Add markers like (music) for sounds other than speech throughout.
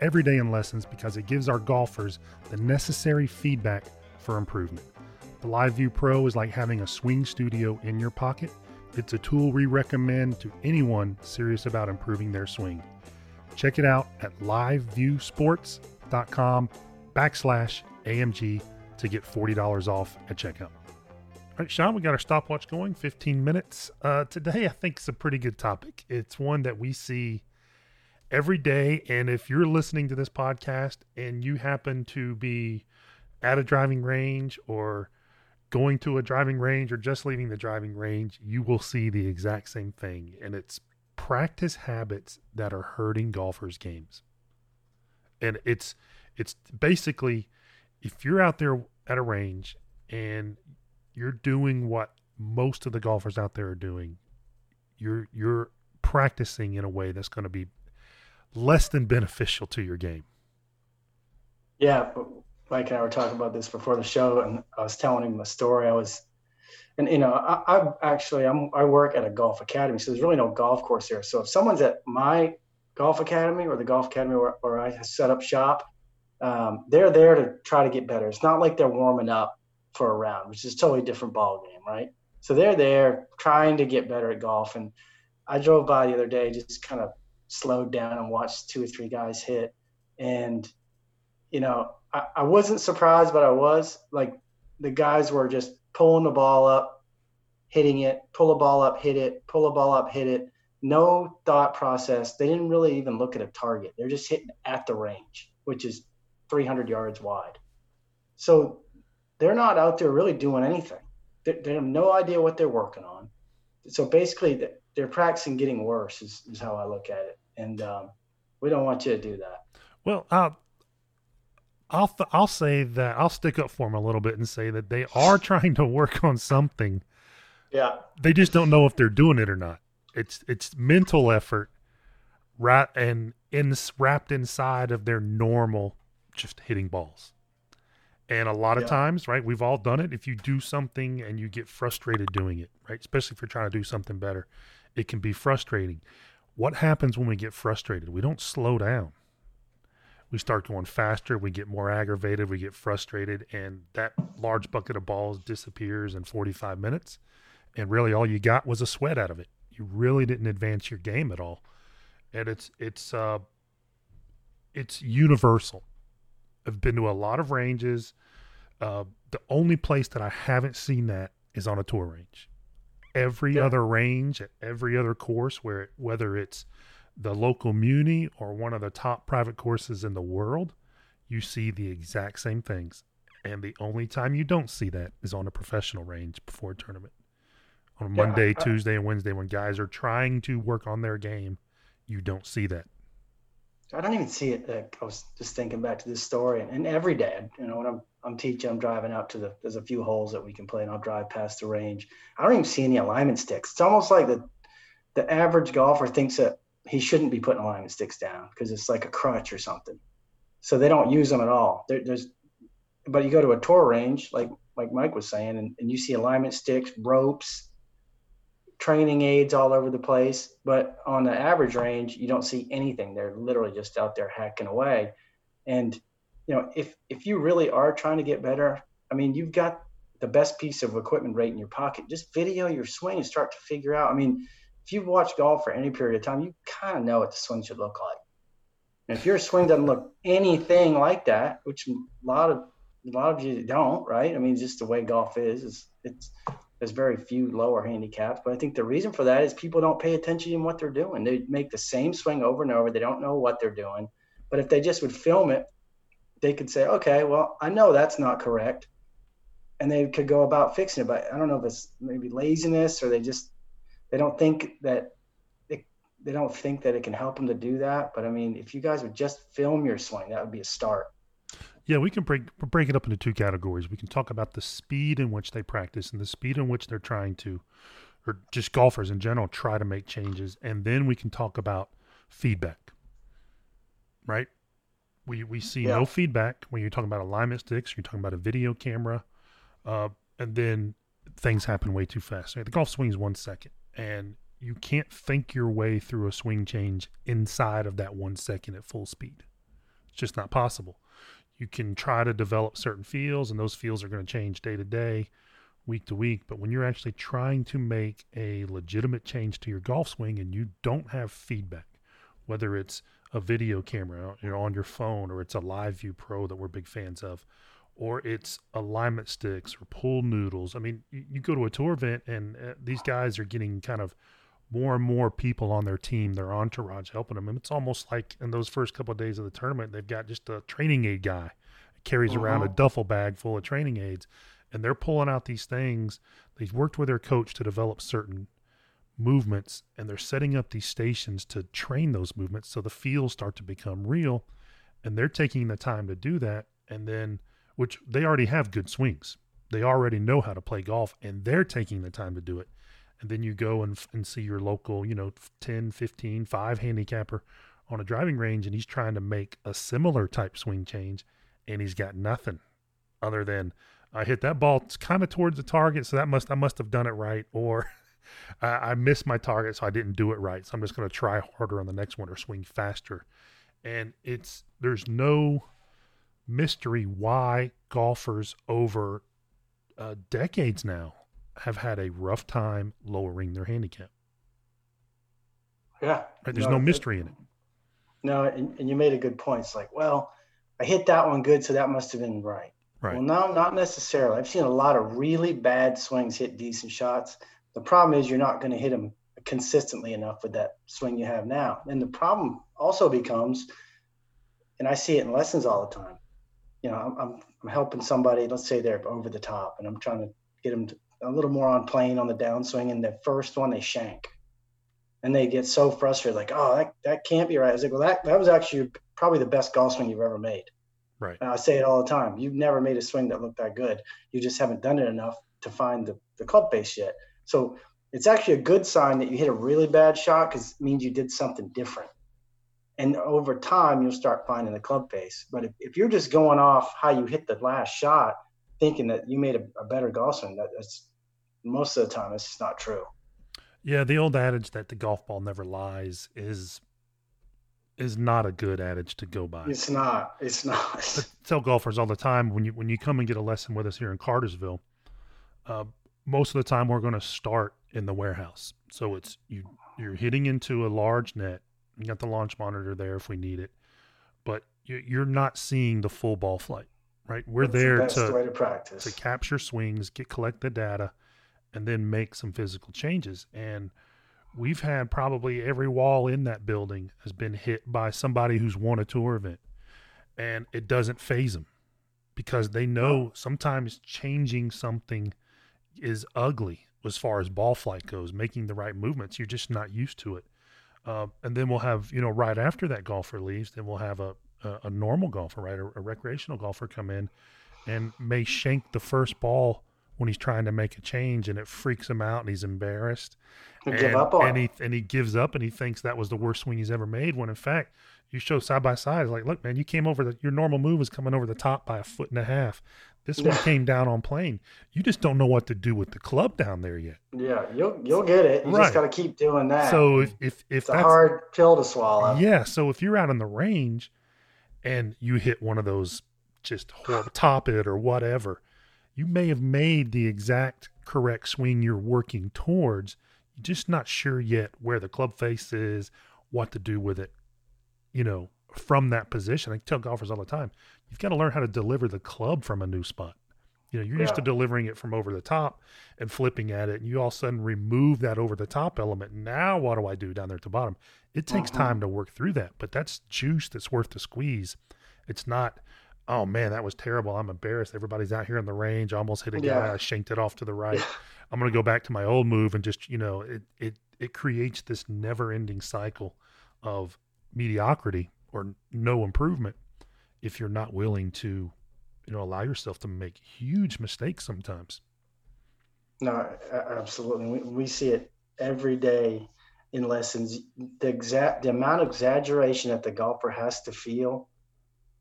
every day in lessons because it gives our golfers the necessary feedback for improvement. The LiveView Pro is like having a swing studio in your pocket. It's a tool we recommend to anyone serious about improving their swing. Check it out at liveviewsports.com backslash AMG to get $40 off at checkout. All right, Sean, we got our stopwatch going, 15 minutes. Uh, today, I think it's a pretty good topic. It's one that we see every day. And if you're listening to this podcast and you happen to be at a driving range or going to a driving range or just leaving the driving range, you will see the exact same thing. And it's practice habits that are hurting golfers' games. And it's it's basically if you're out there at a range and you're doing what most of the golfers out there are doing, you're you're practicing in a way that's going to be less than beneficial to your game. Yeah, Mike and I were talking about this before the show, and I was telling him the story. I was, and you know, I, actually I'm I work at a golf academy, so there's really no golf course here. So if someone's at my golf academy or the golf academy where, where I set up shop, um, they're there to try to get better. It's not like they're warming up for a round, which is totally different ball game, right? So they're there trying to get better at golf. And I drove by the other day, just kind of slowed down and watched two or three guys hit. And, you know, I, I wasn't surprised, but I was like the guys were just pulling the ball up, hitting it, pull a ball up, hit it, pull a ball up, hit it. No thought process. They didn't really even look at a target. They're just hitting at the range, which is 300 yards wide. So they're not out there really doing anything. They, they have no idea what they're working on. So basically, they're practicing getting worse, is, is how I look at it and um, we don't want you to do that. Well, uh, I'll th- I'll say that I'll stick up for them a little bit and say that they are (laughs) trying to work on something. Yeah, they just don't know if they're doing it or not. It's it's mental effort, right, and in wrapped inside of their normal just hitting balls. And a lot of yeah. times, right, we've all done it. If you do something and you get frustrated doing it, right, especially if you're trying to do something better, it can be frustrating. What happens when we get frustrated? We don't slow down. We start going faster, we get more aggravated, we get frustrated, and that large bucket of balls disappears in 45 minutes. And really all you got was a sweat out of it. You really didn't advance your game at all. And it's it's uh it's universal. I've been to a lot of ranges. Uh, the only place that I haven't seen that is on a tour range every yeah. other range at every other course where it, whether it's the local muni or one of the top private courses in the world you see the exact same things. And the only time you don't see that is on a professional range before a tournament. On yeah, monday I, tuesday and wednesday when guys are trying to work on their game you don't see that I don't even see it. Like I was just thinking back to this story, and, and every day, you know, when I'm I'm teaching, I'm driving out to the. There's a few holes that we can play, and I'll drive past the range. I don't even see any alignment sticks. It's almost like the the average golfer thinks that he shouldn't be putting alignment sticks down because it's like a crutch or something. So they don't use them at all. There, there's, but you go to a tour range, like like Mike was saying, and, and you see alignment sticks, ropes, training aids all over the place. But on the average range, you don't see anything. They're literally just out there hacking away. And you know, if if you really are trying to get better, I mean, you've got the best piece of equipment right in your pocket. Just video your swing and start to figure out. I mean, if you've watched golf for any period of time, you kind of know what the swing should look like. And if your swing doesn't look anything like that, which a lot of a lot of you don't, right? I mean, just the way golf is, is it's there's very few lower handicaps, but I think the reason for that is people don't pay attention in what they're doing. They make the same swing over and over. They don't know what they're doing. But if they just would film it, they could say, okay, well, I know that's not correct. And they could go about fixing it. But I don't know if it's maybe laziness or they just, they don't think that it, they don't think that it can help them to do that. But I mean, if you guys would just film your swing, that would be a start. Yeah, we can break break it up into two categories. We can talk about the speed in which they practice and the speed in which they're trying to, or just golfers in general, try to make changes, and then we can talk about feedback. Right? We we see Yeah. no feedback when you're talking about alignment sticks. You're talking about a video camera, uh, and then things happen way too fast. Right? The golf swing's one second, and you can't think your way through a swing change inside of that one second at full speed. It's just not possible. You can try to develop certain fields, and those fields are going to change day to day, week to week. But when you're actually trying to make a legitimate change to your golf swing and you don't have feedback, whether it's a video camera you know, on your phone or it's a Live View Pro that we're big fans of, or it's alignment sticks or pull noodles. I mean, you, you go to a tour event and uh, these guys are getting kind of more and more people on their team, their entourage helping them. And it's almost like in those first couple of days of the tournament, they've got just a training aid guy that carries oh, around a duffel bag full of training aids, and they're pulling out these things. They've worked with their coach to develop certain movements, and they're setting up these stations to train those movements so the feels start to become real. And they're taking the time to do that, and then which they already have good swings. They already know how to play golf, and they're taking the time to do it and then you go and, and see your local, you know, 10, 15, 5 handicapper on a driving range and he's trying to make a similar type swing change and he's got nothing other than I hit that ball kind of towards the target, so that must I must have done it right, (laughs) or I, I missed my target, so I didn't do it right. So I'm just going to try harder on the next one or swing faster. And it's there's no mystery why golfers over uh, decades now have had a rough time lowering their handicap. Yeah. Right? There's No, no mystery in it. No, and, and you made a good point. It's like, well, I hit that one good, so that must have been right. Right. Well, no, not necessarily. I've seen a lot of really bad swings hit decent shots. The problem is you're not going to hit them consistently enough with that swing you have now. And the problem also becomes, and I see it in lessons all the time. You know, I'm, I'm, I'm helping somebody, let's say they're over the top, and I'm trying to get them to, a little more on plane on the downswing. And the first one, they shank. And they get so frustrated, like, oh, that, that can't be right. I was like, well, that, that was actually probably the best golf swing you've ever made. Right. And I say it all the time. You've never made a swing that looked that good. You just haven't done it enough to find the, the club face yet. So it's actually a good sign that you hit a really bad shot because it means you did something different. And over time, you'll start finding the club face. But if, if you're just going off how you hit the last shot, thinking that you made a, a better golf that, that's most of the time, it's just not true. Yeah, the old adage that the golf ball never lies is is not a good adage to go by. It's not. It's not. I tell golfers all the time when you when you come and get a lesson with us here in Cartersville, uh, most of the time we're going to start in the warehouse. So it's you you're hitting into a large net. You got the launch monitor there if we need it, but you, you're not seeing the full ball flight. Right, we're That's there best to to to capture swings, get collect the data, and then make some physical changes. And we've had probably every wall in that building has been hit by somebody who's won a tour event, and it doesn't faze them because they know sometimes changing something is ugly as far as ball flight goes, making the right movements. You're just not used to it. Uh, and then we'll have, you know, right after that golfer leaves, then we'll have a, a, a normal golfer, right, a, a recreational golfer come in and may shank the first ball when he's trying to make a change and it freaks him out and he's embarrassed and, give up on and he and he gives up and he thinks that was the worst swing he's ever made when in fact you show side by side like look man you came over the your normal move is coming over the top by a foot and a half this one came down on plane you just don't know what to do with the club down there yet Yeah, you'll you'll get it. You Right. just got to keep doing that. so if if, if it's a that's hard pill to swallow. yeah so if you're out in the range and you hit one of those just horrible top it or whatever you may have made the exact correct swing you're working towards. You're just not sure yet where the club face is what to do with it you know from that position. I tell golfers all the time you've got to learn how to deliver the club from a new spot you know you're used to delivering it from over the top and flipping at it and you all of a sudden remove that over the top element. Now what do i do down there at the bottom? It takes Mhm. time to work through that but that's juice that's worth the squeeze. It's not oh man that was terrible. I'm embarrassed. Everybody's out here in the range. I almost hit a guy. I shanked it off to the (laughs) right. I'm going to go back to my old move and just you know it it it creates this never ending cycle of mediocrity or no improvement if you're not willing to you know allow yourself to make huge mistakes sometimes. No, absolutely. We, we see it every day in lessons. The exact the amount of exaggeration that the golfer has to feel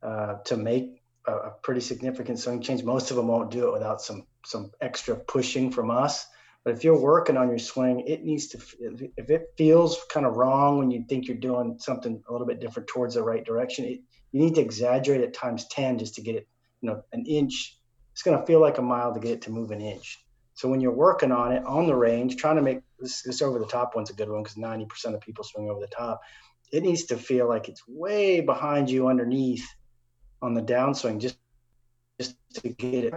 uh, to make a, a, pretty significant swing change. Most of them won't do it without some some extra pushing from us. But if you're working on your swing, it needs to. If it feels kind of wrong when you think you're doing something a little bit different towards the right direction, it, you need to exaggerate it times ten just to get it. You know, an inch. It's going to feel like a mile to get it to move an inch. So when you're working on it on the range, trying to make this, this over the top one's a good one because 90% of people swing over the top. It needs to feel like it's way behind you underneath on the downswing just just to get it.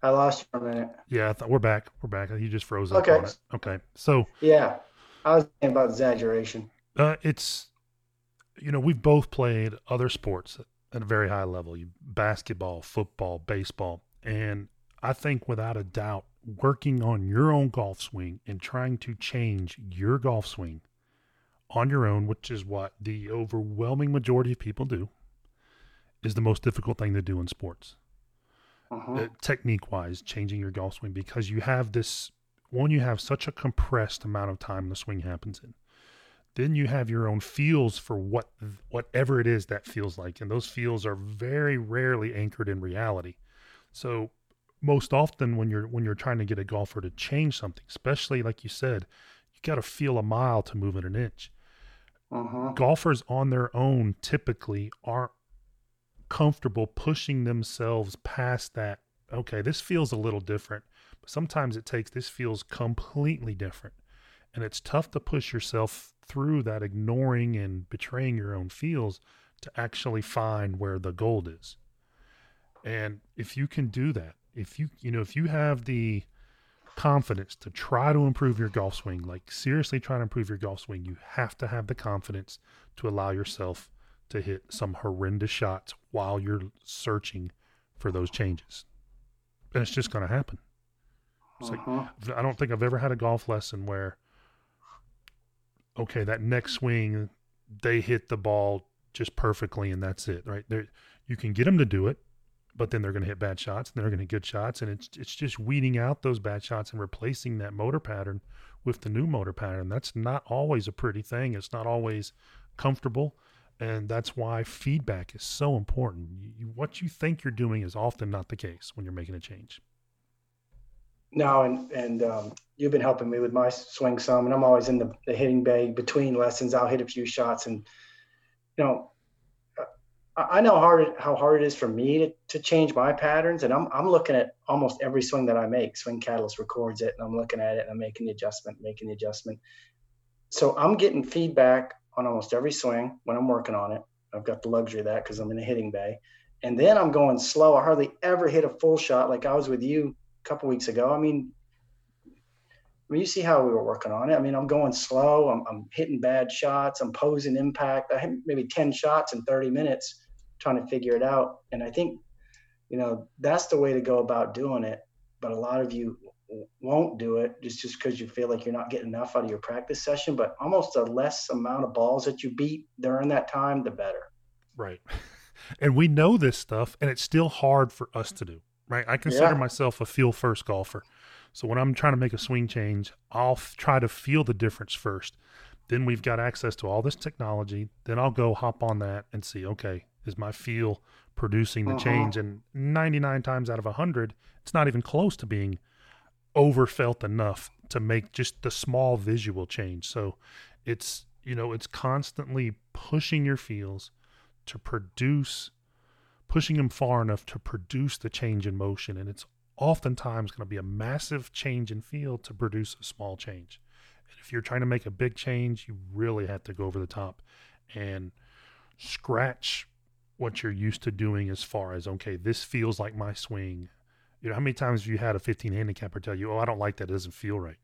I lost you for a minute. Yeah, th- we're back. We're back. You just froze up okay. on it. Okay. So yeah, I was thinking about exaggeration. Uh, it's you know we've both played other sports at a very high level. You basketball, football, baseball, and I think without a doubt, working on your own golf swing and trying to change your golf swing on your own, which is what the overwhelming majority of people do, is the most difficult thing to do in sports. Uh-huh. Uh, technique wise, changing your golf swing because you have this one, you have such a compressed amount of time the swing happens in. Then you have your own feels for what whatever it is that feels like, and those feels are very rarely anchored in reality. So most often when you're when you're trying to get a golfer to change something, especially like you said, you got to feel a mile to move it an inch. Uh-huh. Golfers on their own typically aren't comfortable pushing themselves past that. Okay, this feels a little different, but sometimes it takes this feels completely different, and it's tough to push yourself through that, ignoring and betraying your own feels to actually find where the gold is. And if you can do that, if you you know if you have the confidence to try to improve your golf swing, like seriously try to improve your golf swing, you have to have the confidence to allow yourself to hit some horrendous shots while you're searching for those changes. And it's just going to happen. Uh-huh. Like, I don't think I've ever had a golf lesson where, okay, that next swing, they hit the ball just perfectly and that's it, right? There, you can get them to do it but then they're going to hit bad shots and they're going to good shots and it's it's just weeding out those bad shots and replacing that motor pattern with the new motor pattern. That's not always a pretty thing. It's not always comfortable and that's why feedback is so important. You, what you think you're doing is often not the case when you're making a change no and and um, you've been helping me with my swing some and i'm always in the, the hitting bay between lessons i'll hit a few shots and you know I know how hard how hard it is for me to, to change my patterns, and I'm I'm looking at almost every swing that I make. Swing Catalyst records it, and I'm looking at it, and I'm making the adjustment, making the adjustment. So I'm getting feedback on almost every swing when I'm working on it. I've got the luxury of that because I'm in a hitting bay, and then I'm going slow. I hardly ever hit a full shot like I was with you couple weeks ago. I mean, I mean, you see how we were working on it. I mean, I'm going slow. I'm, I'm hitting bad shots. I'm posing impact. I hit maybe 10 shots in 30 minutes trying to figure it out. And I think, you know, that's the way to go about doing it. But a lot of you won't do it just just because you feel like you're not getting enough out of your practice session. But almost the less amount of balls that you beat during that time, the better. Right. (laughs) And we know this stuff, and it's still hard for us to do. Right. I consider yeah. myself a feel first golfer. So when I'm trying to make a swing change, I'll f- try to feel the difference first. Then we've got access to all this technology. Then I'll go hop on that and see, okay, is my feel producing the uh-huh. change and 99 times out of 100 it's not even close to being overfelt enough to make just the small visual change so it's you know it's constantly pushing your feels to produce pushing them far enough to produce the change in motion and it's oftentimes going to be a massive change in feel to produce a small change and if you're trying to make a big change you really have to go over the top and scratch what you're used to doing as far as okay, this feels like my swing. You know, how many times have you had a 15 handicapper tell you, "Oh, I don't like that; it doesn't feel right."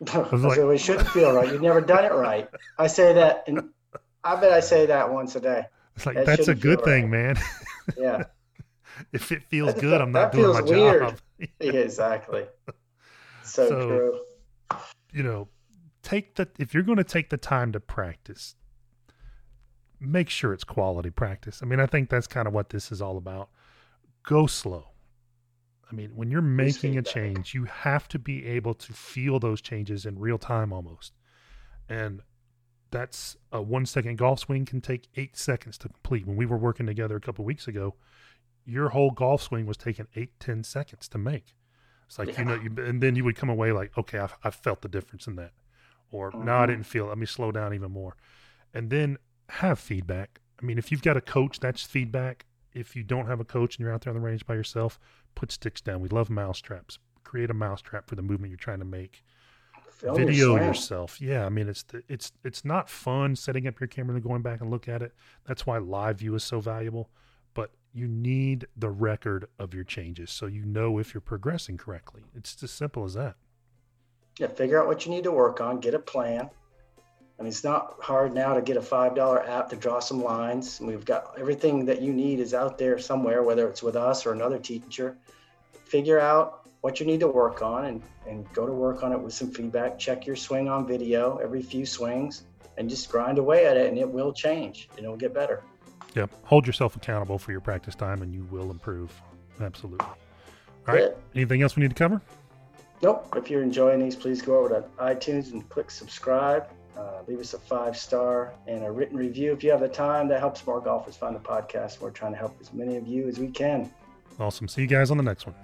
(laughs) like, so it shouldn't feel right. You've never done it right. I say that, and I bet I say that once a day. It's like that that's a good thing, right. man. (laughs) Yeah. if it feels good, that, I'm not doing my weird. job. (laughs) yeah, exactly. (laughs) So, so true. You know, take the if you're going to take the time to practice, make sure it's quality practice. I mean, I think that's kind of what this is all about. go slow. I mean, when you're making a change, you have to be able to feel those changes in real time almost. And that's a one second golf swing can take eight seconds to complete. When we were working together a couple weeks ago, your whole golf swing was taking eight, ten seconds to make. It's like, yeah. you know, you, and then you would come away like, okay, I, I felt the difference in that. Or, mm-hmm. no, I didn't feel it. Let me slow down even more. And then have feedback. I mean, if you've got a coach, that's feedback. If you don't have a coach and you're out there on the range by yourself, put sticks down. We love mousetraps. Create a mousetrap for the movement you're trying to make. Film Video yourself. Yeah, I mean, it's the, it's it's not fun setting up your camera and going back and look at it. That's why live view is so valuable. But you need the record of your changes so you know if you're progressing correctly. It's as simple as that. Yeah, figure out what you need to work on, get a plan. I mean, it's not hard now to get a $5 app to draw some lines. We've got everything that you need is out there somewhere, whether it's with us or another teacher. Figure out what you need to work on and, and go to work on it with some feedback. Check your swing on video every few swings and just grind away at it and it will change and it'll get better. Yep. Hold yourself accountable for your practice time and you will improve. Absolutely. All right. Anything else we need to cover? Nope. If you're enjoying these, please go over to iTunes and click subscribe. Uh, leave us a five star and a written review if you have the time. That helps more golfers find the podcast. We're trying to help as many of you as we can. Awesome. See you guys on the next one.